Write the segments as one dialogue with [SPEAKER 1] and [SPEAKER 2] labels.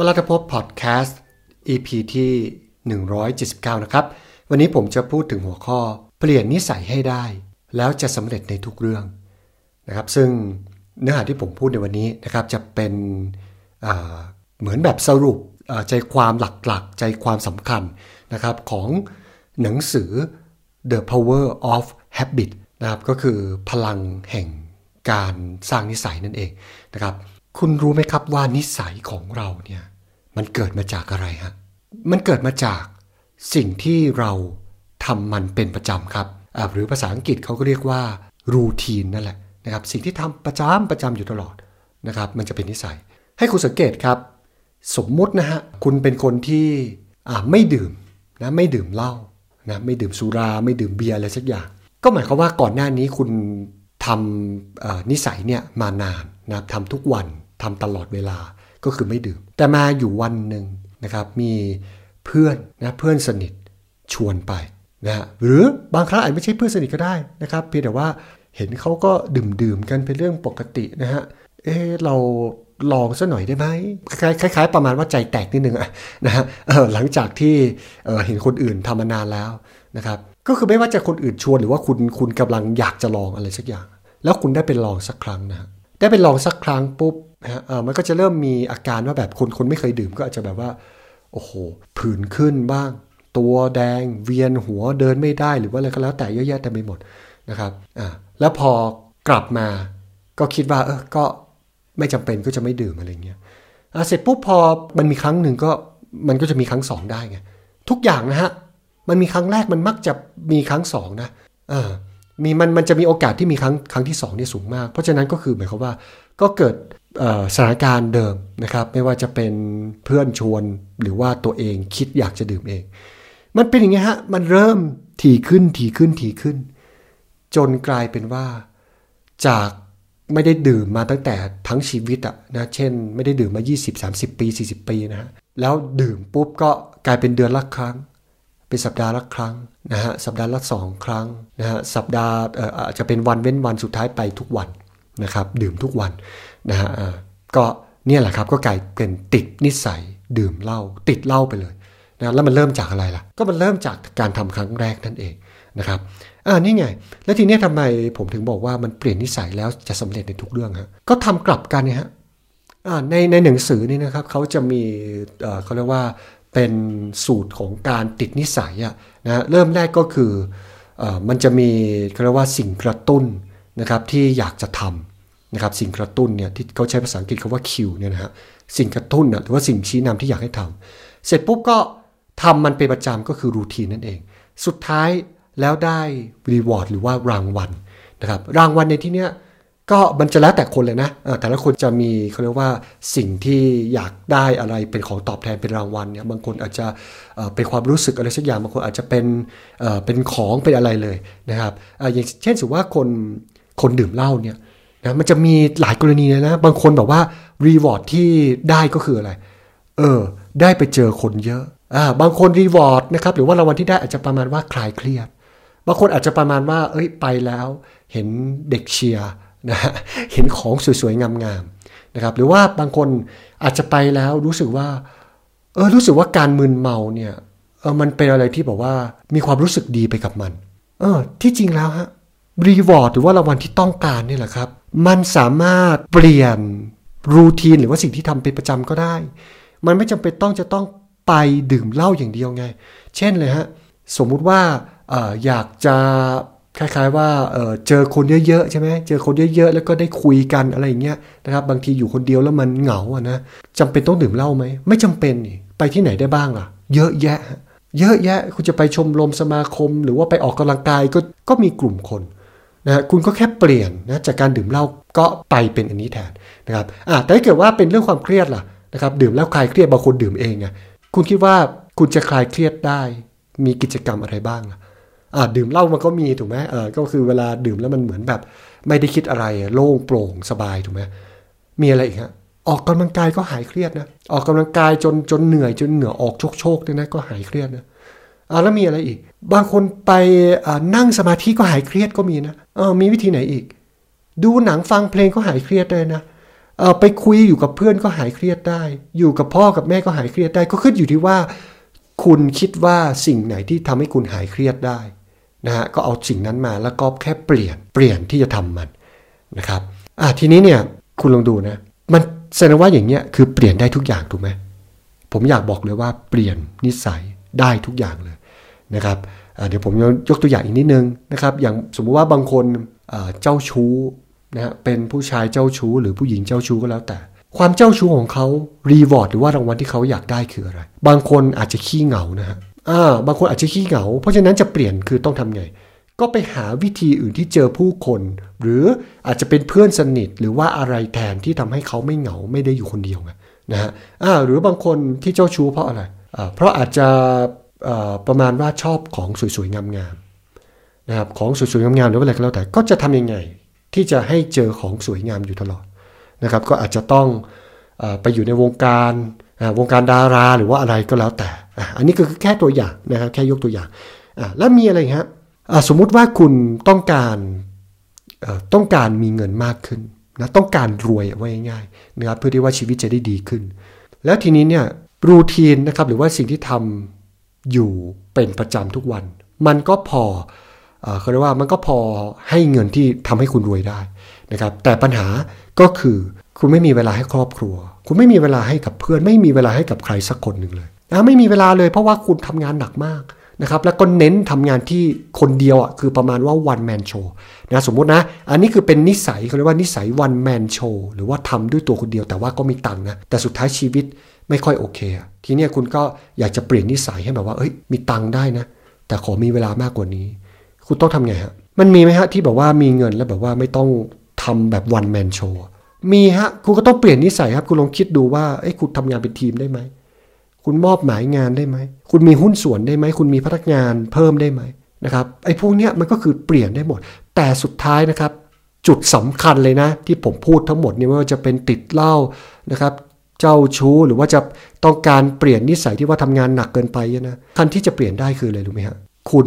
[SPEAKER 1] วลาทพบพอดแคสต์ EP ที่ 179 นะครับ วันนี้ผมจะพูดถึงหัวข้อ เปลี่ยนนิสัยให้ได้ แล้วจะสำเร็จในทุกเรื่องนะครับ ซึ่งเนื้อหาที่ผมพูดในวันนี้นะครับ จะเป็นเหมือนแบบสรุปใจความหลักๆ ใจความสำคัญนะครับของหนังสือ The Power of Habit นะครับก็คือพลังแห่งการสร้างนิสัยนั่นเองนะครับ คุณรู้ไหมครับว่านิสัยของเราเนี่ย มันเกิดมาจากอะไรฮะ มันเกิดมาจากสิ่งที่เราทำมันเป็นประจำครับ หรือภาษาอังกฤษเขาก็เรียกว่ารูทีนนั่นแหละนะครับ สิ่งที่ทำประจำประจำอยู่ตลอดนะครับ มันจะเป็นนิสัย ให้คุณสังเกตครับ สมมุตินะฮะ คุณเป็นคนที่ไม่ดื่มนะไม่ดื่มเหล้านะไม่ดื่มสุรา ไม่ดื่มเบียร์อะไรสักอย่าง ก็หมายความว่าก่อนหน้านี้คุณทำนิสัยเนี่ยมานานนะทำทุกวันทำตลอดเวลา ก็คือไม่ดื่ม แต่มาอยู่วันหนึ่งนะครับมีเพื่อนนะเพื่อนสนิทชวนไปนะหรือบางครั้งอาจไม่ใช่เพื่อนสนิทก็ได้นะครับ เพียงแต่ว่าเห็นเขาก็ดื่มดื่มกันเป็นเรื่องปกตินะฮะเออเราลองซะหน่อยได้ไหมคล้ายๆ ประมาณว่าใจแตกนิดนึงอะนะฮะหลังจากที่เห็นคนอื่นทำมานานแล้วนะครับ ก็คือไม่ว่าจะคนอื่นชวนหรือว่าคุณคุณกำลังอยากจะลองอะไรสักอย่าง แล้วคุณได้เป็นลองสักครั้งนะฮะได้เป็นลองสักครั้งปุ๊บ นะฮะมันก็จะเริ่มมีอาการว่าแบบคนคนไม่เคยดื่มก็อาจจะแบบว่า โอ้โห ผื่นขึ้นบ้าง ตัวแดงเวียนหัวเดินไม่ได้หรือว่าอะไรก็แล้วแต่เยอะแยะแต่ไม่หมดนะครับอ่าแล้วพอกลับมาก็คิดว่าเออก็ไม่จำเป็นก็จะไม่ดื่มอะไรเงี้ยอ่าเสร็จปุ๊บพอมันมีครั้งหนึ่งก็มันก็จะมีครั้งสองได้ไงทุกอย่างนะฮะมันมีครั้งแรกมันมักจะมีครั้งสองนะอ่ามีมันมันจะมีโอกาสที่มีครั้งครั้งที่2นี่สูงมาก เพราะฉะนั้นก็คือหมายความว่าก็เกิด สถานการณ์เดิมนะครับ ไม่ว่าจะเป็นเพื่อนชวนหรือว่าตัวเองคิดอยากจะดื่มเอง มันเป็นอย่างนี้ฮะ มันเริ่มถี่ขึ้นถี่ขึ้นถี่ขึ้น จนกลายเป็นว่าจากไม่ได้ดื่มมาตั้งแต่ทั้งชีวิตอะนะเช่น ไม่ได้ดื่มมา 20 30 ปี 40 ปีนะฮะแล้วดื่มปุ๊บก็กลายเป็นเดือนละครั้ง เป็นสัปดาห์ละครั้งนะฮะสัปดาห์ละสองครั้งนะฮะสัปดาห์อาจจะเป็นวันเว้นวันสุดท้ายไปทุกวัน นะครับ ดื่มทุกวันนะฮะก็เนี่ยแหละครับก็กลายเป็นติดนิสัยดื่มเหล้าติดเหล้าไปเลยนะแล้วมันเริ่มจากอะไรล่ะ ก็มันเริ่มจากการทำครั้งแรกนั่นเองนะครับอ่านี่ไง แล้วทีนี้ทำไมผมถึงบอกว่ามันเปลี่ยนนิสัยแล้วจะสำเร็จในทุกเรื่องฮะก็ทำกลับกันนี่ยฮะในในหนังสือนี่นะครับเขาจะมีเขาเรียกว่าเป็นสูตรของการติดนิสัยอะนะเริ่มแรกก็คืออมันจะมีเขาเรียกว่าสิ่งกระตุ้นนะครับที่อยากจะทำ นะครับสิ่งกระตุ้นเนี่ยที่เขาใช้ภาษาอังกฤษคาว่า Q เนี่ยนะฮะสิ่งกระตุ้นหรือว่าสิ่งชี้นำที่อยากให้ทำเสร็จปุ๊บก็ทำมันเป็นประจำก็คือรูทีนนั่นเอง สุดท้ายแล้วได้รีวอร์ดหรือว่ารางวัลนะครับรางวัลในที่เนี้ยก็มันจะแล้วแต่คนเลยนะแต่ละคนจะมีเขาเรียกว่าสิ่งที่อยากได้อะไรเป็นของตอบแทนเป็นรางวัลเนี่ยบางคนอาจจะเป็นความรู้สึกอะไรสักอย่างบางคนอาจจะเป็นเป็นของเป็นอะไรเลยนะครับอย่างเช่นสมมติว่าคนคนดื่มเหล้าเนี่ย นะมันจะมีหลายกรณีเลยนะ บางคนแบบว่าreward ที่ได้ก็คืออะไร เออ ได้ไปเจอคนเยอะอ่าบางคน reward นะครับ หรือว่ารางวัลที่ได้อาจจะประมาณว่าคลายเครียด บางคนอาจจะประมาณว่า เอ้ยไปแล้ว เห็นเด็กเชียร์นะเห็นของสวยๆงามๆนะครับ หรือว่าบางคนอาจจะไปแล้วรู้สึกว่า เออรู้สึกว่าการมึนเมาเนี่ยเออมันเป็นอะไรที่บอกว่ามีความรู้สึกดีไปกับมัน เออ ที่จริงแล้วฮะ reward หรือว่ารางวัลที่ต้องการนี่แหละครับ มันสามารถเปลี่ยนรูทีนหรือว่าสิ่งที่ทำเป็นประจำก็ได้ มันไม่จำเป็นต้องจะต้องไปดื่มเหล้าอย่างเดียวไง เช่นเลยฮะ สมมุติว่าอออยากจะคล้ายๆว่าเเจอคนเยอะๆใช่ไหมเจอคนเยอะๆ แล้วก็ได้คุยกันอะไรอย่างเงี้ยนะครับ บางทีอยู่คนเดียวแล้วมันเหงาอะนะจำเป็นต้องดื่มเหล้าไหม ไม่จำเป็นนี่ไปที่ไหนได้บ้างล่ะ เยอะแยะ เยอะแยะ คุณจะไปชมรมสมาคม หรือว่าไปออกกำลังกายก็ก็มีกลุ่มคน นะคุณก็แค่เปลี่ยนนะจากการดื่มเหล้าก็ไปเป็นอันนี้แทนนะครับอ่าแต่ถ้าเกิดว่าเป็นเรื่องความเครียดล่ะนะครับดื่มแล้วคลายเครียดบางคนดื่มเองไงคุณคิดว่าคุณจะคลายเครียดได้ มีกิจกรรมอะไรบ้างล่ะอ่าดื่มเหล้ามันก็มีถูกไหมเออก็คือเวลาดื่มแล้วมันเหมือนแบบ ไม่ได้คิดอะไรโล่งโปร่งสบายถูกไหมมีอะไรอีกฮะออกกำลังกายก็หายเครียดนะออกกำลังกายจนจนเหนื่อยจนเหนื่อออกโชกโชกเนี่ยนะก็หายเครียดนะ อ่าแล้วมีอะไรอีก บางคนไปนั่งสมาธิก็หายเครียดก็มีนะเออมีวิธีไหนอีก ดูหนังฟังเพลงก็หายเครียดได้นะเออไปคุยอยู่กับเพื่อนก็หายเครียดได้ อยู่กับพ่อกับแม่ก็หายเครียดได้ ก็ขึ้นอยู่ที่ว่า คุณคิดว่าสิ่งไหนที่ทำให้คุณหายเครียดได้นะฮะก็เอาสิ่งนั้นมาแล้วก็แค่เปลี่ยนเปลี่ยนที่จะทำมันนะครับอะทีนี้เนี่ยคุณลองดูนะ มันแสดงว่าอย่างเนี้ยคือเปลี่ยนได้ทุกอย่างถูกไหมผมอยากบอกเลยว่าเปลี่ยนนิสัยได้ทุกอย่างเลย นะครับเดี๋ยวผมยกตัวอย่างอีกนิดนึงนะครับ อย่างสมมุติว่าบางคนเจ้าชู้นะฮะเป็นผู้ชายเจ้าชู้หรือผู้หญิงเจ้าชู้ก็แล้วแต่ ความเจ้าชู้ของเขารีวอร์ดหรือว่ารางวัลที่เขาอยากได้คืออะไร บางคนอาจจะขี้เหงานะฮะอ่าบางคนอาจจะขี้เหงา เพราะฉะนั้นจะเปลี่ยนคือต้องทำไง ก็ไปหาวิธีอื่นที่เจอผู้คน หรืออาจจะเป็นเพื่อนสนิทหรือว่าอะไรแทนที่ทำให้เขาไม่เหงาไม่ได้อยู่คนเดียวไงนะฮะอ่าหรือบางคนที่เจ้าชู้เพราะอะไรอ่าเพราะอาจจะ ประมาณว่าชอบของสวยๆงามๆนะครับของสวยๆงามๆหรืออะไรก็แล้วแต่ก็จะทำยังไงที่จะให้เจอของสวยงามอยู่ตลอดนะครับก็อาจจะต้องอไปอยู่ในวงการวงการดาราหรือว่าอะไรก็แล้วแต่ อันนี้ก็คือแค่ตัวอย่างนะครับแค่ยกตัวอย่าง แล้วมีอะไรครับสมมุติว่าคุณต้องการต้องการมีเงินมากขึ้นนะต้องการรวยไว้ง่ายนะครับเพื่อที่ว่าชีวิตจะได้ดีขึ้น แล้วทีนี้เนี่ยรูทีนนะครับหรือว่าสิ่งที่ทำ อยู่เป็นประจำทุกวัน มันก็พอเขาเรียกว่ามันก็พอให้เงินที่ทำให้คุณรวยได้นะครับแต่ปัญหาก็คือคุณไม่มีเวลาให้ครอบครัว คุณไม่มีเวลาให้กับเพื่อน ไม่มีเวลาให้กับใครสักคนหนึ่งเลยนะไม่มีเวลาเลยเพราะว่าคุณทำงานหนักมากนะครับแล้วก็เน้นทำงานที่คนเดียวอะคือประมาณว่า one man show นะสมมตินะ อันนี้คือเป็นนิสัยเขาเรียกว่านิสัย one man show หรือว่าทำด้วยตัวคนเดียวแต่ว่าก็มีตังค์นะแต่สุดท้ายชีวิต ไม่ค่อยโอเคทีนี้คุณก็อยากจะเปลี่ยนนิสัยให้แบบว่าเอ้ยมีตังค์ได้นะ แต่ขอมีเวลามากกว่านี้ คุณต้องทำไงฮะมันมีไหมฮะที่แบบว่ามีเงินแล้วแบบว่าไม่ต้องทำแบบวันแมนโชว์มีฮะคุณก็ต้องเปลี่ยนนิสัยครับ คุณลองคิดดูว่าเอ้คุณทำงานเป็นทีมได้ไหมคุณมอบหมายงานได้ไหม คุณมีหุ้นส่วนได้ไหม คุณมีพนักงานเพิ่มได้ไหมนะครับ ไอ้พวกเนี้ยมันก็คือเปลี่ยนได้หมด แต่สุดท้ายนะครับ จุดสำคัญเลยนะ ที่ผมพูดทั้งหมดเนี่ยไม่ว่าจะเป็นติดเหล้านะครับ เจ้าชู้หรือว่าจะต้องการเปลี่ยนนิสัยที่ว่าทำงานหนักเกินไปนะคันที่จะเปลี่ยนได้คืออะไรรู้ไหมฮะคุณ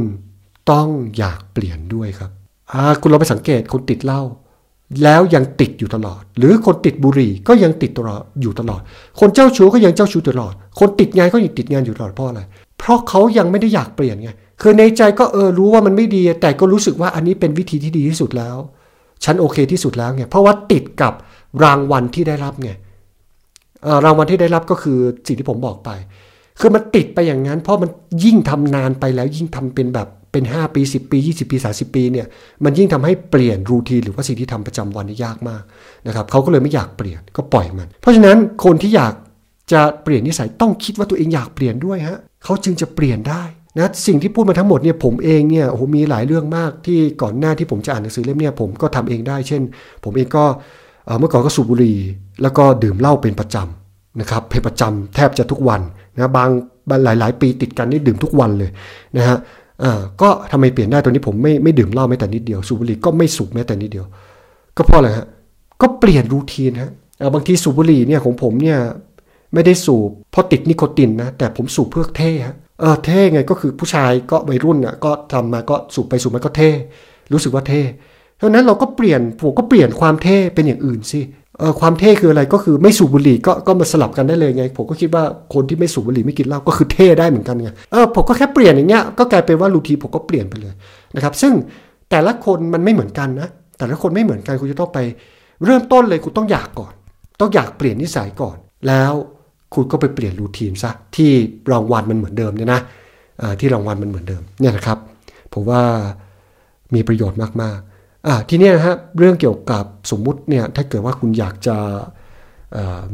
[SPEAKER 1] ต้องอยากเปลี่ยนด้วยครับคุณเราไปสังเกตคนติดเหล้าแล้วยังติดอยู่ตลอด หรือคนติดบุหรี่ก็ยังติดตลอดอยู่ตลอด คนเจ้าชู้ก็ยังเจ้าชู้ตลอด คนติดงานก็ยังติดงานอยู่ตลอดเพราะอะไรเพราะเขายังไม่ได้อยากเปลี่ยนไงคือในใจก็เออรู้ว่ามันไม่ดี แต่ก็รู้สึกว่าอันนี้เป็นวิธีที่ดีที่สุดแล้ว ฉันโอเคที่สุดแล้วไงเพราะว่าติดกับรางวัลที่ได้รับไง รางวัลที่ได้รับก็คือสิ่งที่ผมบอกไป คือมันติดไปอย่างนั้น เพราะมันยิ่งทำนานไปแล้วยิ่งทำเป็นแบบเป็น 5 ปี 10 ปี 20 ปี 30 ปีเนี่ยมันยิ่งทำให้เปลี่ยนรูทีหรือว่าสิ่งที่ทำประจำวันนี่ยากมากนะครับเขาก็เลยไม่อยากเปลี่ยนก็ปล่อยมัน เพราะฉะนั้นคนที่อยากจะเปลี่ยนนิสัยต้องคิดว่าตัวเองอยากเปลี่ยนด้วยฮะเขาจึงจะเปลี่ยนได้นะสิ่งที่พูดมาทั้งหมดเนี่ยผมเองเนี่ยโอ้โหมีหลายเรื่องมากที่ก่อนหน้าที่ผมจะอ่านหนังสือเล่มเนี่ยผมก็ทำเองได้ เช่น ผมเองก็ เมื่อก่อนก็สูบบุหรี่แล้วก็ดื่มเหล้าเป็นประจำนะครับเป็นประจำแทบจะทุกวันนะบางหลาย ๆ ปีติดกันนี่ดื่มทุกวันเลยนะฮะอ่าก็ทำไมเปลี่ยนได้ตอนนี้ผมไม่ไม่ดื่มเหล้าแม้แต่นิดเดียวสูบบุหรี่ก็ไม่สูบแม้แต่นิดเดียว ก็เพราะอะไรฮะก็เปลี่ยนรูทีนฮะบางทีสูบบุหรี่เนี่ยของผมเนี่ยไม่ได้สูบเพราะติดนิโคตินนะแต่ผมสูบเพื่อเท่ฮะเออเท่ไงก็คือผู้ชายก็วัยรุ่นอะก็ทำมาก็สูบไปสูบมาก็เท่ รู้สึกว่าเท่ เพราะนั้นเราก็เปลี่ยนผมก็เปลี่ยนความเท่เป็นอย่างอื่นสิเออความเท่คืออะไรก็คือไม่สูบบุหรี่ก็ก็มาสลับกันได้เลยไง ผมก็คิดว่าคนที่ไม่สูบบุหรี่ไม่กินเหล้าก็คือเท่ได้เหมือนกันไงเออผมก็แค่เปลี่ยนอย่างเงี้ยก็กลายเป็นว่ารูทีผมก็เปลี่ยนไปเลยนะครับซึ่งแต่ละคนมันไม่เหมือนกันนะแต่ละคนไม่เหมือนกันคุณจะต้องไป เริ่มต้นเลยคุณต้องอยากก่อน ต้องอยากเปลี่ยนนิสัยก่อน แล้วคุณก็ไปเปลี่ยนรูทีนซะที่รางวัลมันเหมือนเดิมเนี่ยนะที่รางวัลมันเหมือนเดิมเนี่ยนะครับผมว่ามีประโยชน์มากๆ ทีนี้นะฮะเรื่องเกี่ยวกับสมมุติเนี่ยถ้าเกิดว่าคุณอยากจะ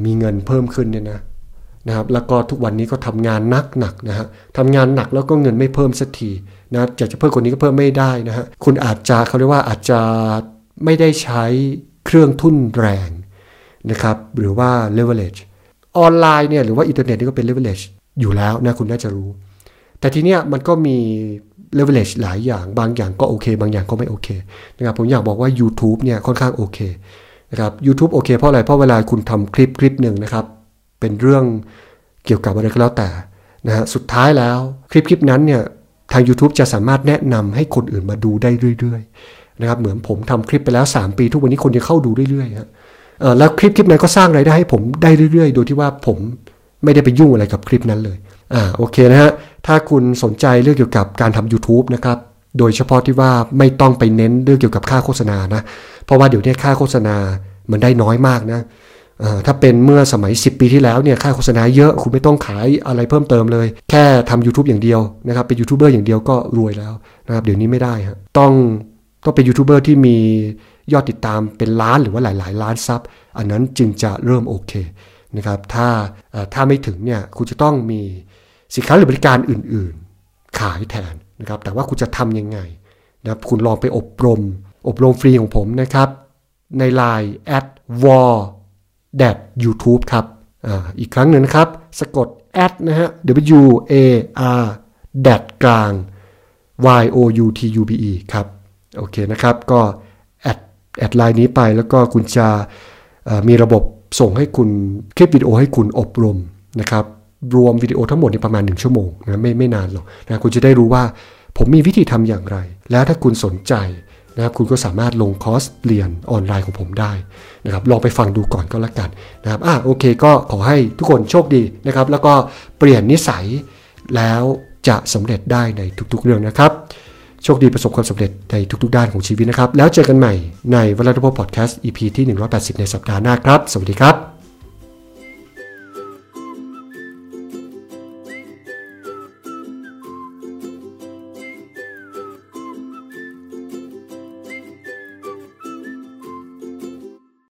[SPEAKER 1] มีเงินเพิ่มขึ้นเนี่ยนะนะครับแล้วก็ทุกวันนี้ก็ทำงานหนักหนักนะฮะทำงานหนักแล้วก็เงินไม่เพิ่มสักทีนะอยากจะเพิ่มคนนี้ก็เพิ่มไม่ได้นะฮะคุณอาจจะเขาเรียกว่าอาจจะไม่ได้ใช้เครื่องทุ่นแรงนะครับหรือว่า leverage ออนไลน์เนี่ยหรือว่าอินเทอร์เน็ตนี่ก็เป็น leverage อยู่แล้วนะคุณน่าจะรู้ แต่ทีเนี้ยมันก็มี leverage หลายอย่าง บางอย่างก็โอเค บางอย่างก็ไม่โอเคนะครับผมอยากบอกว่า YouTube เนี่ยค่อนข้างโอเคนะครับ YouTube โอเคเพราะอะไร เพราะเวลาคุณทำคลิปคลิปหนึ่งนะครับ เป็นเรื่องเกี่ยวกับอะไรก็แล้วแต่นะฮะสุดท้ายแล้วคลิปคลิปนั้นเนี่ยทาง YouTube จะสามารถแนะนำให้คนอื่นมาดูได้เรื่อยๆนะครับเหมือนผมทำคลิปไปแล้ว 3 ปี ทุกวันนี้คนยังเข้าดูเรื่อยๆฮะแล้วคลิปคลิปนั้นก็สร้างรายได้ให้ผมได้เรื่อยๆ โดยที่ว่าผมไม่ได้ไปยุ่งอะไรกับคลิปนั้นเลย อ่าโอเคนะฮะ ถ้าคุณสนใจเรื่องเกี่ยวกับการทำ YouTube นะครับ โดยเฉพาะที่ว่าไม่ต้องไปเน้นเรื่องเกี่ยวกับค่าโฆษณานะ เพราะว่าเดี๋ยวนี้ค่าโฆษณามันได้น้อยมากนะถ้าเป็นเมื่อสมัย 10 ปีที่แล้วเนี่ยค่าโฆษณาเยอะคุณไม่ต้องขายอะไรเพิ่มเติมเลย แค่ทำ YouTube อย่างเดียวนะครับเป็นยูทูบเบอร์อย่างเดียวก็รวยแล้วนะครับเดี๋ยวนี้ไม่ได้ฮะต้องต้องเป็นยูทูบเบอร์ที่มียอดติดตามเป็นล้านหรือว่าหลาย ๆ ล้านซับอันนั้นจึงจะเริ่มโอเคนะครับถ้าถ้าไม่ถึงเนี่ยคุณจะต้องมี สินค้าหรือบริการอื่นๆ ขายแทนนะครับ แต่ว่าคุณจะทำยังไงนะครับคุณลองไปอบรม อบรมฟรีของผมนะครับ ใน Line at war that youtube ครับออีกครั้งหนึ่งนะครับ สะกด at นะฮะ w a r that กลาง y o u t u b e ครับ โอเคนะครับ ก็แอดแอดไลน์นี้ไปแล้วก็คุณจะมีระบบส่งให้คุณคลิปวิดีโอให้คุณอบรมนะครับ รวมวิดีโอทั้งหมดในประมาณ 1 ชั่วโมงนะไม่ไม่นานหรอกนะคุณจะได้รู้ว่าผมมีวิธีทำอย่างไร แล้วถ้าคุณสนใจนะครับคุณก็สามารถลงคอร์สเรียนออนไลน์ของผมได้นะครับลองไปฟังดูก่อนก็แล้วกันนะครับอะโอเคก็ขอให้ทุกคนโชคดีนะครับ แล้วก็เปลี่ยนนิสัยแล้วจะสำเร็จได้ในทุกๆเรื่องนะครับ โชคดีประสบความสำเร็จในทุกๆ ด้านของชีวิตนะครับ แล้วเจอกันใหม่ในวัลลัตพพอดแคสต์ EP ที่ 180 ในสัปดาห์หน้าครับ สวัสดีครับ